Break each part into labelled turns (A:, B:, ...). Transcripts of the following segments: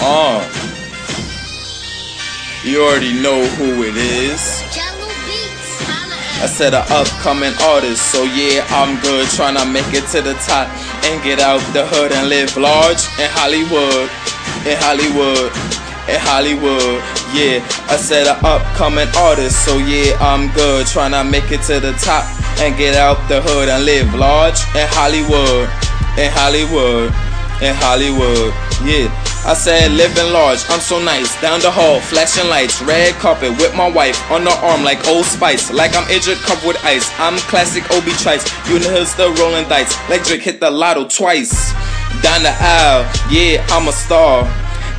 A: Uh. You already know who it is. I said an upcoming artist, so yeah, I'm good. Tryna make it to the top and get out the hood and live large in Hollywood. In Hollywood. In Hollywood. Yeah, I said an upcoming artist, so yeah, I'm good. Tryna make it to the top and get out the hood and live large in Hollywood. In Hollywood. In Hollywood. Yeah. I said living large, I'm so nice. Down the hall, flashing lights, red carpet with my wife on the arm like Old Spice. Like I'm injured, covered with ice. I'm classic Obi Trice. Know still rolling dice. Drake hit the lotto twice. Down the aisle, yeah, I'm a star.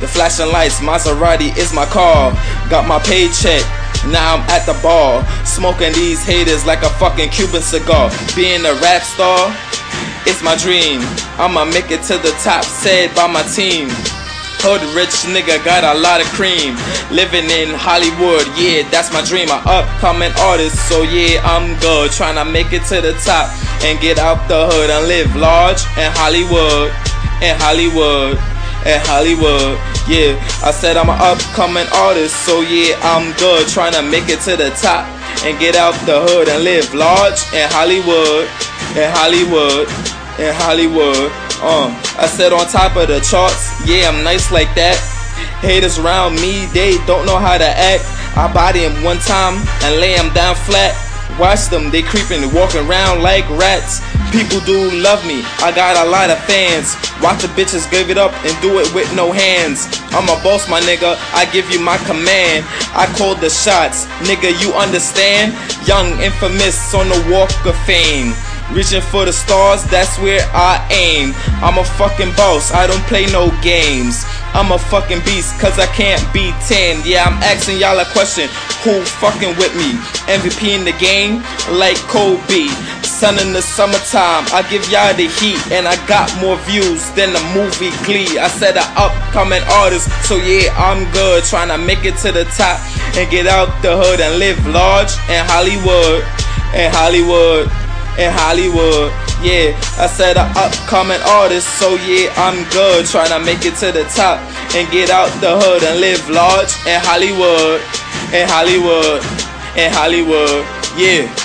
A: The flashing lights, Maserati is my car. Got my paycheck. Now I'm at the bar, smoking these haters like a fucking Cuban cigar. Being a rap star, it's my dream. I'ma make it to the top, said by my team. Hood rich nigga got a lot of cream. Living in Hollywood, yeah, that's my dream. An upcoming artist, so yeah, I'm good. Trying to make it to the top and get out the hood and live large in Hollywood. In Hollywood. In Hollywood. Yeah, I said I'm an upcoming artist, so yeah, I'm good. Trying to make it to the top and get out the hood and live large in Hollywood. In Hollywood. In Hollywood. Uh, I said on top of the charts, yeah, I'm nice like that. Haters around me, they don't know how to act. I body him one time and lay him down flat. Watch them, they creeping walking around like rats. People do love me, I got a lot of fans. Watch the bitches give it up and do it with no hands. I'm a boss, my nigga, I give you my command. I call the shots, nigga, you understand? Young infamous on the walk of fame. Reaching for the stars, that's where I aim. I'm a fucking boss, I don't play no games. I'm a fucking beast, cause I can't be 10. Yeah, I'm asking y'all a question who fucking with me? MVP in the game, like Kobe. Sun in the summertime, I give y'all the heat, and I got more views than the movie Glee. I said an upcoming artist, so yeah, I'm good. Trying to make it to the top and get out the hood and live large in Hollywood. In Hollywood in Hollywood. Yeah, I said an upcoming artist, so yeah, I'm good. Trying to make it to the top and get out the hood and live large in Hollywood. In Hollywood. In Hollywood. Yeah.